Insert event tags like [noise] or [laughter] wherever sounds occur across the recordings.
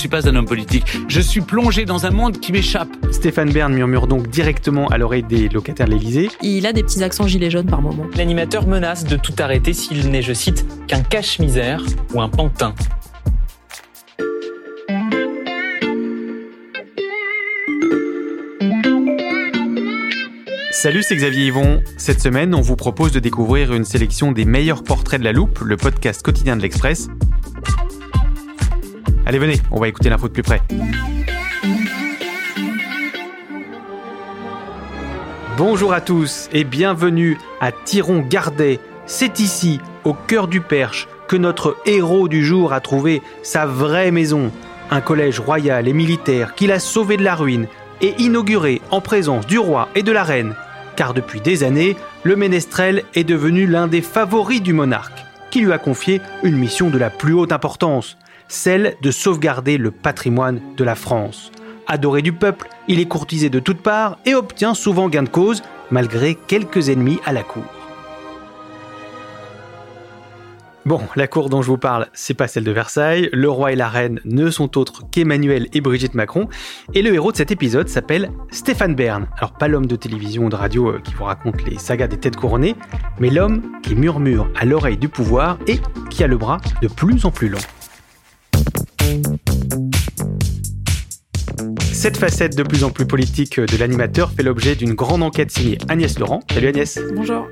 suis pas un homme politique. Je suis plongé dans un monde qui m'échappe. Stéphane Bern murmure donc directement à l'oreille des locataires de l'Élysée. Il a des petits accents gilets jaunes par moment. L'animateur menace de tout arrêter s'il n'est, je cite, qu'un cache-misère ou un pantin. Salut, c'est Xavier Yvon. Cette semaine, on vous propose de découvrir une sélection des meilleurs portraits de la loupe, le podcast quotidien de l'Express. Allez, venez, on va écouter l'info de plus près. Bonjour à tous et bienvenue à Tiron-Gardet. C'est ici, au cœur du Perche, que notre héros du jour a trouvé sa vraie maison. Un collège royal et militaire qu'il a sauvé de la ruine et inauguré en présence du roi et de la reine car depuis des années, le ménestrel est devenu l'un des favoris du monarque, qui lui a confié une mission de la plus haute importance, celle de sauvegarder le patrimoine de la France. Adoré du peuple, il est courtisé de toutes parts et obtient souvent gain de cause, malgré quelques ennemis à la cour. Bon, la cour dont je vous parle, c'est pas celle de Versailles. Le roi et la reine ne sont autres qu'Emmanuel et Brigitte Macron. Et le héros de cet épisode s'appelle Stéphane Bern. Alors, pas l'homme de télévision ou de radio euh, qui vous raconte les sagas des têtes couronnées, mais l'homme qui murmure à l'oreille du pouvoir et qui a le bras de plus en plus long. Cette facette de plus en plus politique de l'animateur fait l'objet d'une grande enquête signée Agnès Laurent. Salut Agnès. Bonjour.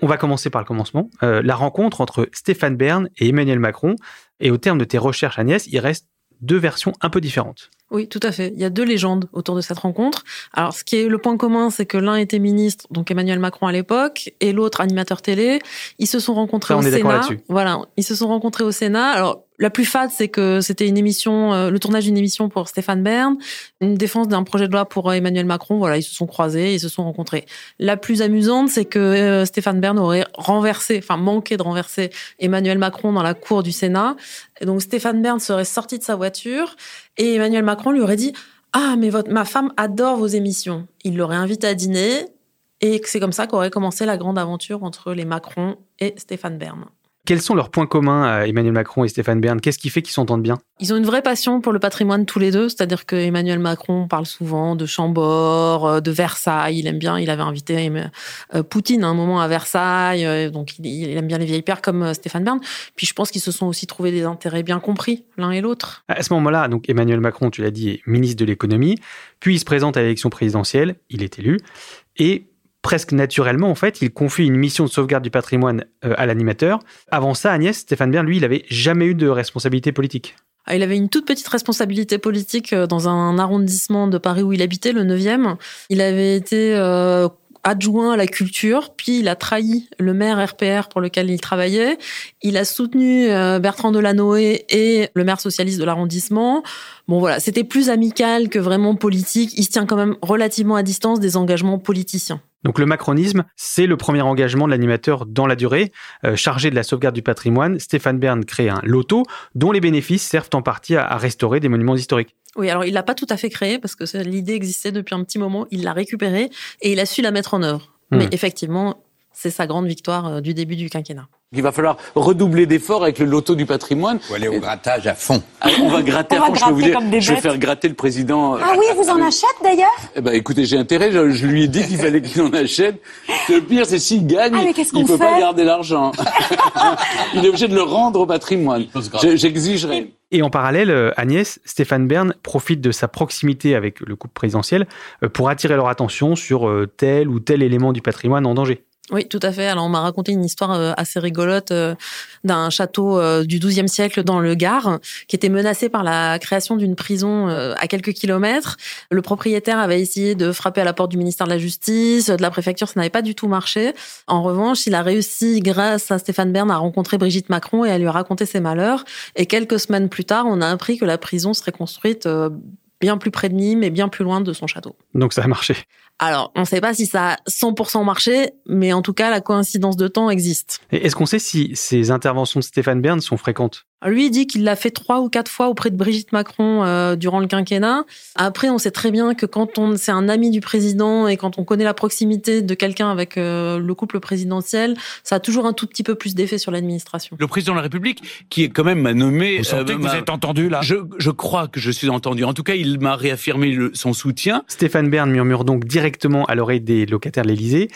On va commencer par le commencement. Euh, la rencontre entre Stéphane Bern et Emmanuel Macron. Et au terme de tes recherches, Agnès, il reste deux versions un peu différentes. Oui, tout à fait. Il y a deux légendes autour de cette rencontre. Alors, ce qui est le point commun, c'est que l'un était ministre, donc Emmanuel Macron à l'époque, et l'autre animateur télé. Ils se sont rencontrés Ça, on au est Sénat. là-dessus. Voilà, ils se sont rencontrés au Sénat. Alors, la plus fade, c'est que c'était une émission, euh, le tournage d'une émission pour Stéphane Bern, une défense d'un projet de loi pour euh, Emmanuel Macron. Voilà, ils se sont croisés, ils se sont rencontrés. La plus amusante, c'est que euh, Stéphane Bern aurait renversé, enfin manqué de renverser Emmanuel Macron dans la cour du Sénat. Et donc Stéphane Bern serait sorti de sa voiture et Emmanuel Macron lui aurait dit ah, mais ma femme adore vos émissions. Il l'aurait invité à dîner et c'est comme ça qu'aurait commencé la grande aventure entre les Macron et Stéphane Bern. Quels sont leurs points communs à Emmanuel Macron et Stéphane Bern? Qu'est-ce qui fait qu'ils s'entendent bien? Ils ont une vraie passion pour le patrimoine tous les deux, c'est-à-dire que Emmanuel Macron parle souvent de Chambord, euh, de Versailles. Il aime bien. Il avait invité euh, Poutine à un moment à Versailles, euh, donc il, aime bien les vieilles pères comme Stéphane Bern. Puis je pense qu'ils se sont aussi trouvés des intérêts bien compris l'un et l'autre. À ce moment-là, donc Emmanuel Macron, tu l'as dit, est ministre de l'économie, puis il se présente à l'élection présidentielle, il est élu, et presque naturellement, en fait, il confie une mission de sauvegarde du patrimoine euh, à l'animateur. Avant ça, Agnès, Stéphane Bern, lui, il avait jamais eu de responsabilité politique. Ah, Il avait une toute petite responsabilité politique euh, dans un arrondissement de Paris où il habitait, le 9e. Il avait été euh, adjoint à la culture, puis il a trahi le maire RPR pour lequel il travaillait. Il a soutenu euh, Bertrand Delanoë et le maire socialiste de l'arrondissement. Bon voilà, c'était plus amical que vraiment politique. Il se tient quand même relativement à distance des engagements politiciens. Donc le macronisme, c'est le premier engagement de l'animateur dans la durée. Euh, chargé de la sauvegarde du patrimoine, Stéphane Bern crée un loto dont les bénéfices servent en partie à, à restaurer des monuments historiques. Oui, alors il l'a pas tout à fait créé parce que l'idée existait depuis un petit moment. Il l'a récupérée et il a su la mettre en œuvre. Hmm. Mais effectivement, c'est sa grande victoire euh, du début du quinquennat. Il va falloir redoubler d'efforts avec le loto du patrimoine. faut aller au grattage à fond. Ah, on va gratter On à va fond, je peux vous gratter dire. comme des Je vais faire gratter le président. Ah oui, vous en achetez d'ailleurs? Eh ben, écoutez, j'ai intérêt. Je, je lui ai dit qu'il fallait qu'il en achète. Le pire, c'est s'il gagne, Ah, il qu'on peut pas garder l'argent. [laughs] il est obligé de le rendre au patrimoine. Je- J'exigerai. Et en parallèle, euh, Agnès, Stéphane Bern profite de sa proximité avec le couple présidentiel euh, pour attirer leur attention sur euh, tel ou tel élément du patrimoine en danger. Oui, tout à fait. Alors, on m'a raconté une histoire euh, assez rigolote euh, d'un château euh, du XIIe siècle dans le Gard, qui était menacé par la création d'une prison à quelques kilomètres. Le propriétaire avait essayé de frapper à la porte du ministère de la Justice, de la préfecture, ça n'avait pas du tout marché. En revanche, il a réussi, grâce à Stéphane Bern, à rencontrer Brigitte Macron et à lui raconter ses malheurs. Et quelques semaines plus tard, on a appris que la prison serait construite bien plus près de Nîmes et bien plus loin de son château. Donc ça a marché. Alors, on ne sait pas si ça a 100% marché, mais en tout cas, la coïncidence de temps existe. Et est-ce qu'on sait si ces interventions de Stéphane Bern sont fréquentes? Lui, il dit qu'il l'a fait trois ou quatre fois auprès de Brigitte Macron euh, durant le quinquennat. Après, on sait très bien que quand on c'est un ami du président et quand on connaît la proximité de quelqu'un avec euh, le couple présidentiel, ça a toujours un tout petit peu plus d'effet sur l'administration. Le président de la République, qui est quand même m'a nommé... Vous sentez que vous êtes entendu là? Je, je, crois que je suis entendu. En tout cas, il m'a réaffirmé le, son soutien. Stéphane Bern murmure donc directement à l'oreille des locataires de l'Élysée.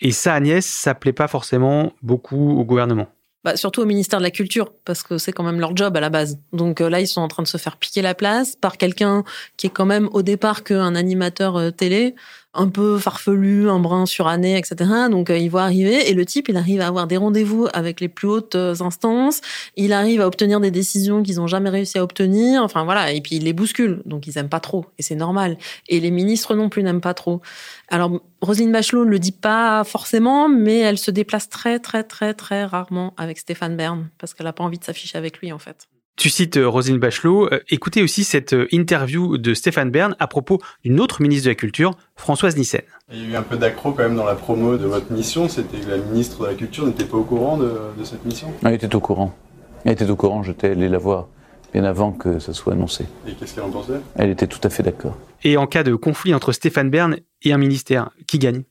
Et ça, Agnès, ça plaît pas forcément beaucoup au gouvernement. Bah, surtout au ministère de la Culture, parce que c'est quand même leur job à la base. Donc euh, là, ils sont en train de se faire piquer la place par quelqu'un qui est quand même au départ qu'un animateur euh, télé, un peu farfelu, un brin suranné, etc. Donc euh, il voit arriver et le type, il arrive à avoir des rendez-vous avec les plus hautes instances. Il arrive à obtenir des décisions qu'ils n'ont jamais réussi à obtenir. Enfin voilà, et puis il les bouscule, donc ils aiment pas trop et c'est normal. Et les ministres non plus n'aiment pas trop. Alors, Roselyne Bachelot ne le dit pas forcément, mais elle se déplace très, très, très, très rarement avec Stéphane Bern, parce qu'elle n'a pas envie de s'afficher avec lui, en fait. Tu cites euh, Roselyne Bachelot. Euh, écoutez aussi cette euh, interview de Stéphane Bern à propos d'une autre ministre de la Culture, Françoise Nissen. Il y a eu un peu d'accro quand même dans la promo de votre mission. C'était que la ministre de la Culture n'était pas au courant de, de cette mission? Elle était au courant. Elle était au courant, j'étais allé la voir bien avant que ça soit annoncé. Et qu'est-ce qu'elle en pensait? Elle était tout à fait d'accord. Et en cas de conflit entre Stéphane Bern et un ministère, qui gagne?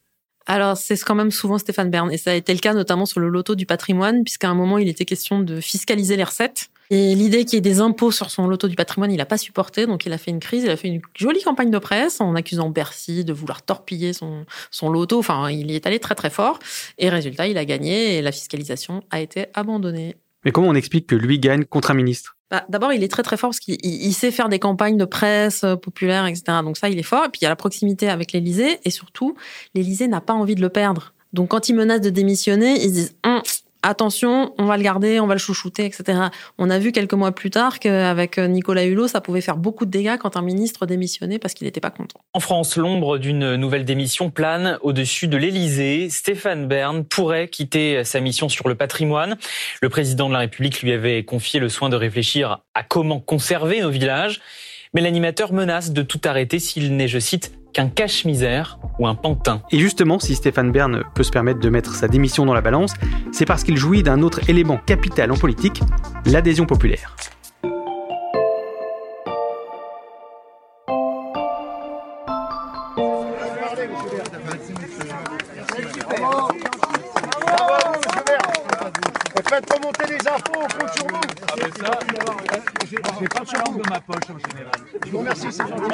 Alors, c'est quand même souvent Stéphane Bern. Et ça a été le cas notamment sur le loto du patrimoine, puisqu'à un moment, il était question de fiscaliser les recettes. Et l'idée qu'il y ait des impôts sur son loto du patrimoine, il n'a pas supporté. Donc, il a fait une crise. Il a fait une jolie campagne de presse en accusant Bercy de vouloir torpiller son, son loto. Enfin, il y est allé très, très fort. Et résultat, il a gagné et la fiscalisation a été abandonnée. Mais comment on explique que lui gagne contre un ministre? Bah, D'abord, il est très très fort parce qu'il sait faire des campagnes de presse euh, populaire, etc. Donc ça, il est fort. Et puis il y a la proximité avec l'Élysée. Et surtout, l'Élysée n'a pas envie de le perdre. Donc quand il menace de démissionner, ils se disent hum, attention, on va le garder, on va le chouchouter, etc. On a vu quelques mois plus tard qu'avec Nicolas Hulot, ça pouvait faire beaucoup de dégâts quand un ministre démissionnait parce qu'il n'était pas content. En France, l'ombre d'une nouvelle démission plane au-dessus de l'Élysée. Stéphane Bern pourrait quitter sa mission sur le patrimoine. Le président de la République lui avait confié le soin de réfléchir à comment conserver nos villages. Mais l'animateur menace de tout arrêter s'il n'est, je cite, qu'un cache-misère Et justement, si Stéphane Bern peut se permettre de mettre sa démission dans la balance, c'est parce qu'il jouit d'un autre élément capital en politique, l'adhésion populaire.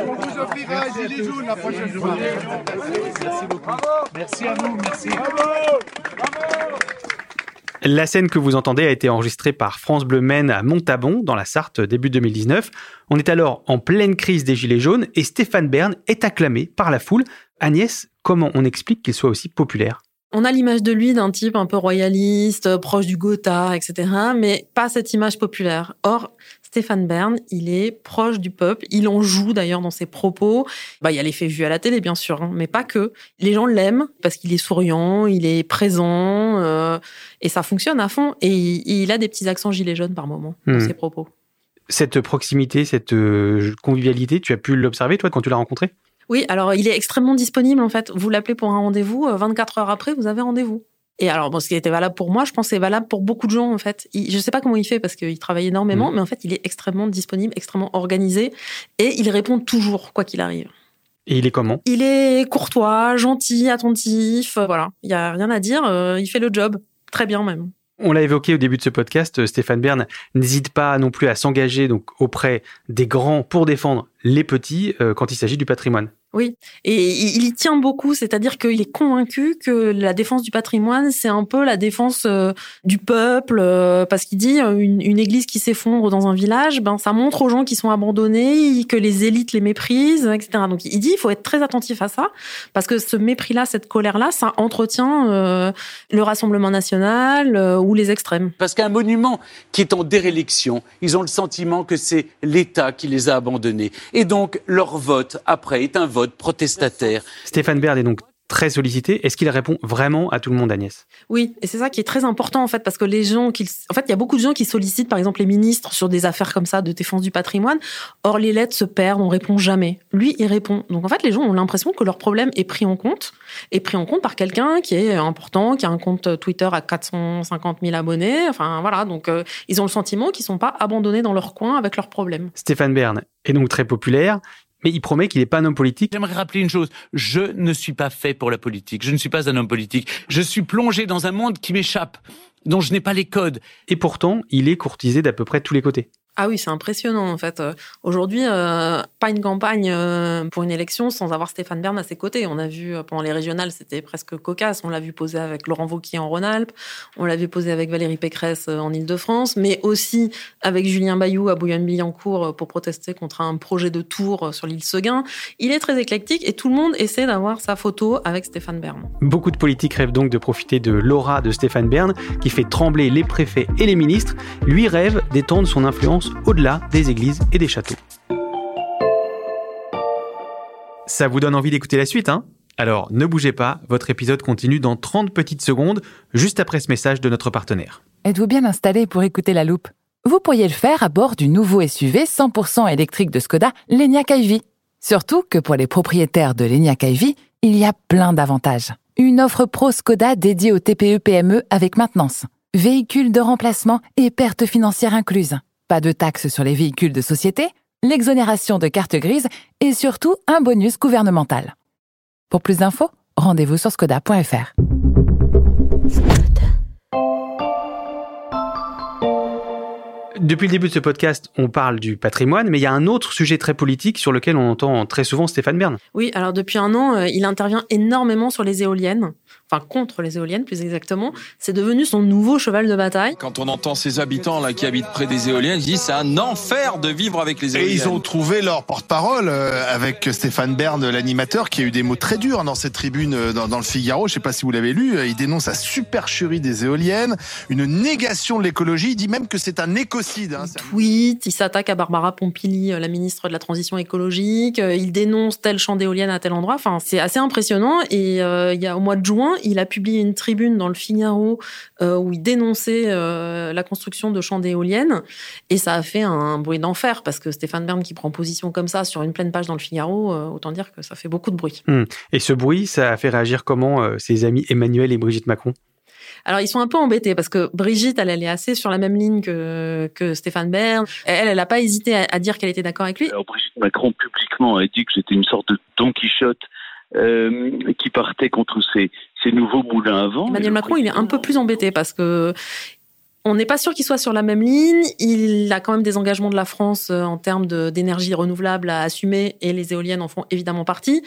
On vous offrira un gilet jaune la prochaine fois. Merci beaucoup. Merci à vous, merci. Bravo Bravo la scène que vous entendez a été enregistrée par France Bleu Maine à Montabon, dans la Sarthe, début 2019. On est alors en pleine crise des Gilets jaunes et Stéphane Bern est acclamé par la foule. Agnès, comment on explique qu'il soit aussi populaire? On a l'image de lui d'un type un peu royaliste, proche du Gotha, etc., mais pas cette image populaire. Or, Stéphane Bern, il est proche du peuple, il en joue d'ailleurs dans ses propos. Bah, il y a l'effet vu à la télé, bien sûr, hein, mais pas que. Les gens l'aiment parce qu'il est souriant, il est présent, euh, et ça fonctionne à fond. Et il, a des petits accents gilets jaunes par moment dans hmm. ses propos. Cette proximité, cette euh, convivialité, tu as pu l'observer, toi, quand tu l'as rencontré? Oui, alors il est extrêmement disponible en fait. Vous l'appelez pour un rendez-vous, 24 euh, heures après, vous avez rendez-vous. Et alors, bon, ce qui était valable pour moi, je pense que c'est valable pour beaucoup de gens, en fait. Je ne sais pas comment il fait parce qu'il travaille énormément, mmh. mais en fait, il est extrêmement disponible, extrêmement organisé et il répond toujours, quoi qu'il arrive. Et il est comment? Il est courtois, gentil, attentif. Euh, voilà, il n'y a rien à dire. Euh, il fait le job. Très bien, même. On l'a évoqué au début de ce podcast, Stéphane Bern n'hésite pas non plus à s'engager donc auprès des grands pour défendre les petits quand il s'agit du patrimoine. Oui, et il y tient beaucoup, c'est-à-dire qu'il est convaincu que la défense du patrimoine, c'est un peu la défense euh, du peuple, euh, parce qu'il dit euh, une, église qui s'effondre dans un village, ben ça montre aux gens qui sont abandonnés, que les élites les méprisent, etc. Donc il dit il faut être très attentif à ça, parce que ce mépris-là, cette colère-là, ça entretient le Rassemblement national ou les extrêmes. Parce qu'un monument qui est en déréliction, ils ont le sentiment que c'est l'État qui les a abandonnés, et donc leur vote après est un vote protestataire. Stéphane Baird est donc très sollicité. Est-ce qu'il répond vraiment à tout le monde, Agnès? Oui, et c'est ça qui est très important en fait, parce que les gens qui, en fait, il y a beaucoup de gens qui sollicitent, par exemple, les ministres sur des affaires comme ça de défense du patrimoine. Or, les lettres se perdent, on répond jamais. Lui, il répond. Donc en fait, les gens ont l'impression que leur problème est pris en compte, est pris en compte par quelqu'un qui est important, qui a un compte Twitter à 450 000 abonnés. Enfin voilà, donc euh, ils ont le sentiment qu'ils sont pas abandonnés dans leur coin avec leurs problèmes. Stéphane Bern est donc très populaire mais il promet qu'il n'est pas un homme politique. J'aimerais rappeler une chose, je ne suis pas fait pour la politique, je ne suis pas un homme politique, je suis plongé dans un monde qui m'échappe, dont je n'ai pas les codes. Et pourtant, il est courtisé d'à peu près tous les côtés. Ah oui, c'est impressionnant en fait. Euh, aujourd'hui, euh, pas une campagne euh, pour une élection sans avoir Stéphane Bern à ses côtés. On a vu pendant les régionales, c'était presque cocasse. On l'a vu poser avec Laurent Wauquiez en Rhône-Alpes, on l'a vu poser avec Valérie Pécresse en Ile-de-France, mais aussi avec Julien Bayou à Bouillon-Billancourt pour protester contre un projet de tour sur l'île Seguin. Il est très éclectique et tout le monde essaie d'avoir sa photo avec Stéphane Bern. Beaucoup de politiques rêvent donc de profiter de l'aura de Stéphane Bern qui fait trembler les préfets et les ministres. Lui rêve d'étendre son influence au-delà des églises et des châteaux. Ça vous donne envie d'écouter la suite, hein? Alors ne bougez pas, votre épisode continue dans 30 petites secondes, juste après ce message de notre partenaire. Êtes-vous bien installé pour écouter la loupe? Vous pourriez le faire à bord du nouveau SUV 100% électrique de Skoda, l'Enyaq iV. Surtout que pour les propriétaires de l'Enyaq iV, il y a plein d'avantages. Une offre pro Skoda dédiée aux TPE-PME avec maintenance, véhicules de remplacement et pertes financières incluses pas de taxes sur les véhicules de société, l'exonération de carte grise et surtout un bonus gouvernemental. Pour plus d'infos, rendez-vous sur skoda.fr. Depuis le début de ce podcast, on parle du patrimoine, mais il y a un autre sujet très politique sur lequel on entend très souvent Stéphane Bern. Oui, alors depuis un an, euh, il intervient énormément sur les éoliennes enfin contre les éoliennes plus exactement. C'est devenu son nouveau cheval de bataille. Quand on entend ces habitants là qui habitent près des éoliennes, ils disent c'est un enfer de vivre avec les éoliennes. Et ils ont trouvé leur porte-parole euh, avec Stéphane Bern, l'animateur, qui a eu des mots très durs dans cette tribune euh, dans, le Figaro. Je sais pas si vous l'avez lu. Il dénonce la supercherie des éoliennes, une négation de l'écologie. Il dit même que c'est un écocide. Hein. Il tweet, il s'attaque à Barbara Pompili, euh, la ministre de la Transition écologique. Il dénonce tel champ d'éoliennes à tel endroit. Enfin, c'est assez impressionnant. Et il y a au mois de juin, il a publié une tribune dans le Figaro euh, où il dénonçait euh, la construction de champs d'éoliennes et ça a fait un bruit d'enfer parce que Stéphane Bern qui prend position comme ça sur une pleine page dans le Figaro, euh, autant dire que ça fait beaucoup de bruit. Hmm. Et ce bruit, ça a fait réagir comment ses amis Emmanuel et Brigitte Macron? Alors, ils sont un peu embêtés parce que Brigitte, elle, elle est assez sur la même ligne que, que Stéphane Bern. Elle, elle n'a pas hésité à, à dire qu'elle était d'accord avec lui. Alors, Brigitte Macron, publiquement, a dit que j'étais une sorte de Don Quichotte euh, qui partait contre ces, ces nouveaux moulins à vent. Emmanuel Macron, il est un peu plus embêté parce que on n'est pas sûr qu'il soit sur la même ligne. Il a quand même des engagements de la France euh, en termes d'énergie renouvelable à assumer et les éoliennes en font évidemment partie.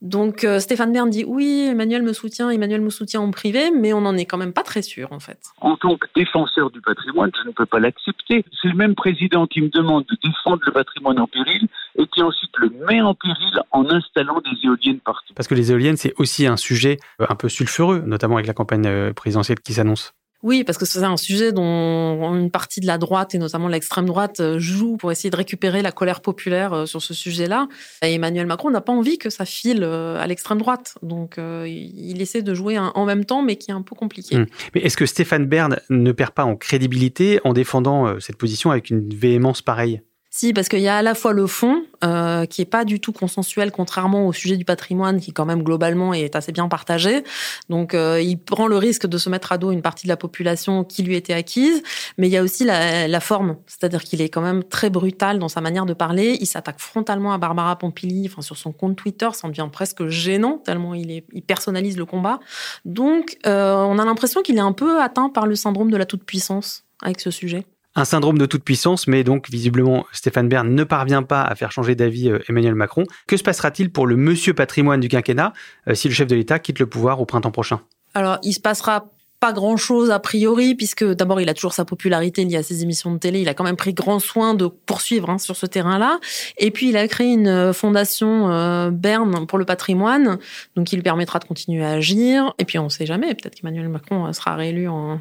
Donc euh, Stéphane Bern dit oui, Emmanuel me soutient, Emmanuel me soutient en privé, mais on n'en est quand même pas très sûr en fait. En tant que défenseur du patrimoine, je ne peux pas l'accepter. C'est le même président qui me demande de défendre le patrimoine en péril et qui ensuite le met en péril en installant des éoliennes partout. Parce que les éoliennes, c'est aussi un sujet euh, un peu sulfureux, notamment avec la campagne présidentielle qui s'annonce. Oui, parce que c'est un sujet dont une partie de la droite et notamment l'extrême droite euh, joue pour essayer de récupérer la colère populaire euh, sur ce sujet-là. Et Emmanuel Macron n'a pas envie que ça file euh, à l'extrême droite. Donc il essaie de jouer en même temps, mais qui est un peu compliqué. Hum. Mais est-ce que Stéphane Bern ne perd pas en crédibilité en défendant cette position avec une véhémence pareille? Si, parce qu'il y a à la fois le fond, euh, qui est pas du tout consensuel, contrairement au sujet du patrimoine, qui quand même globalement est assez bien partagé. Donc, euh, il prend le risque de se mettre à dos une partie de la population qui lui était acquise. Mais il y a aussi la, la forme, c'est-à-dire qu'il est quand même très brutal dans sa manière de parler. Il s'attaque frontalement à Barbara Pompili, enfin sur son compte Twitter, ça en devient presque gênant tellement il, est, il personnalise le combat. Donc, euh, on a l'impression qu'il est un peu atteint par le syndrome de la toute puissance avec ce sujet un syndrome de toute puissance, mais donc visiblement Stéphane Bern ne parvient pas à faire changer d'avis euh, Emmanuel Macron. Que se passera-t-il pour le monsieur patrimoine du quinquennat euh, si le chef de l'État quitte le pouvoir au printemps prochain? Alors, il se passera pas grand chose a priori, puisque d'abord il a toujours sa popularité liée à ses émissions de télé. Il a quand même pris grand soin de poursuivre hein, sur ce terrain-là. Et puis il a créé une euh, fondation euh, Berne pour le patrimoine, donc il lui permettra de continuer à agir. Et puis on ne sait jamais, peut-être qu'Emmanuel Macron sera réélu en,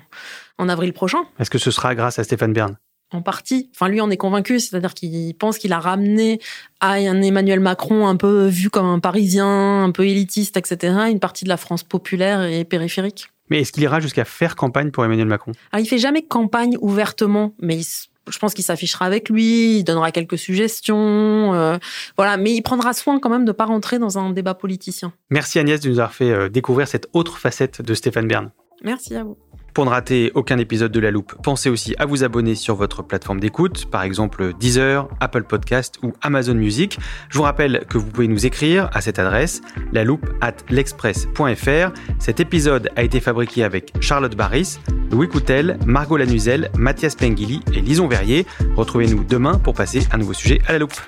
en avril prochain. Est-ce que ce sera grâce à Stéphane Bern? En partie. Enfin, lui en est convaincu, c'est-à-dire qu'il pense qu'il a ramené à un Emmanuel Macron un peu vu comme un Parisien, un peu élitiste, etc., une partie de la France populaire et périphérique. Mais est-ce qu'il ira jusqu'à faire campagne pour Emmanuel Macron? Alors, il fait jamais campagne ouvertement, mais il je pense qu'il s'affichera avec lui, il donnera quelques suggestions, euh, voilà, mais il prendra soin quand même de ne pas rentrer dans un débat politicien. Merci Agnès de nous avoir fait euh, découvrir cette autre facette de Stéphane Bern. Merci à vous. Pour ne rater aucun épisode de La Loupe, pensez aussi à vous abonner sur votre plateforme d'écoute, par exemple Deezer, Apple Podcast ou Amazon Music. Je vous rappelle que vous pouvez nous écrire à cette adresse, la loupe at l'express.fr. Cet épisode a été fabriqué avec Charlotte Barris, Louis Coutel, Margot Lanuzel, Mathias Pengili et Lison Verrier. Retrouvez-nous demain pour passer un nouveau sujet à la loupe.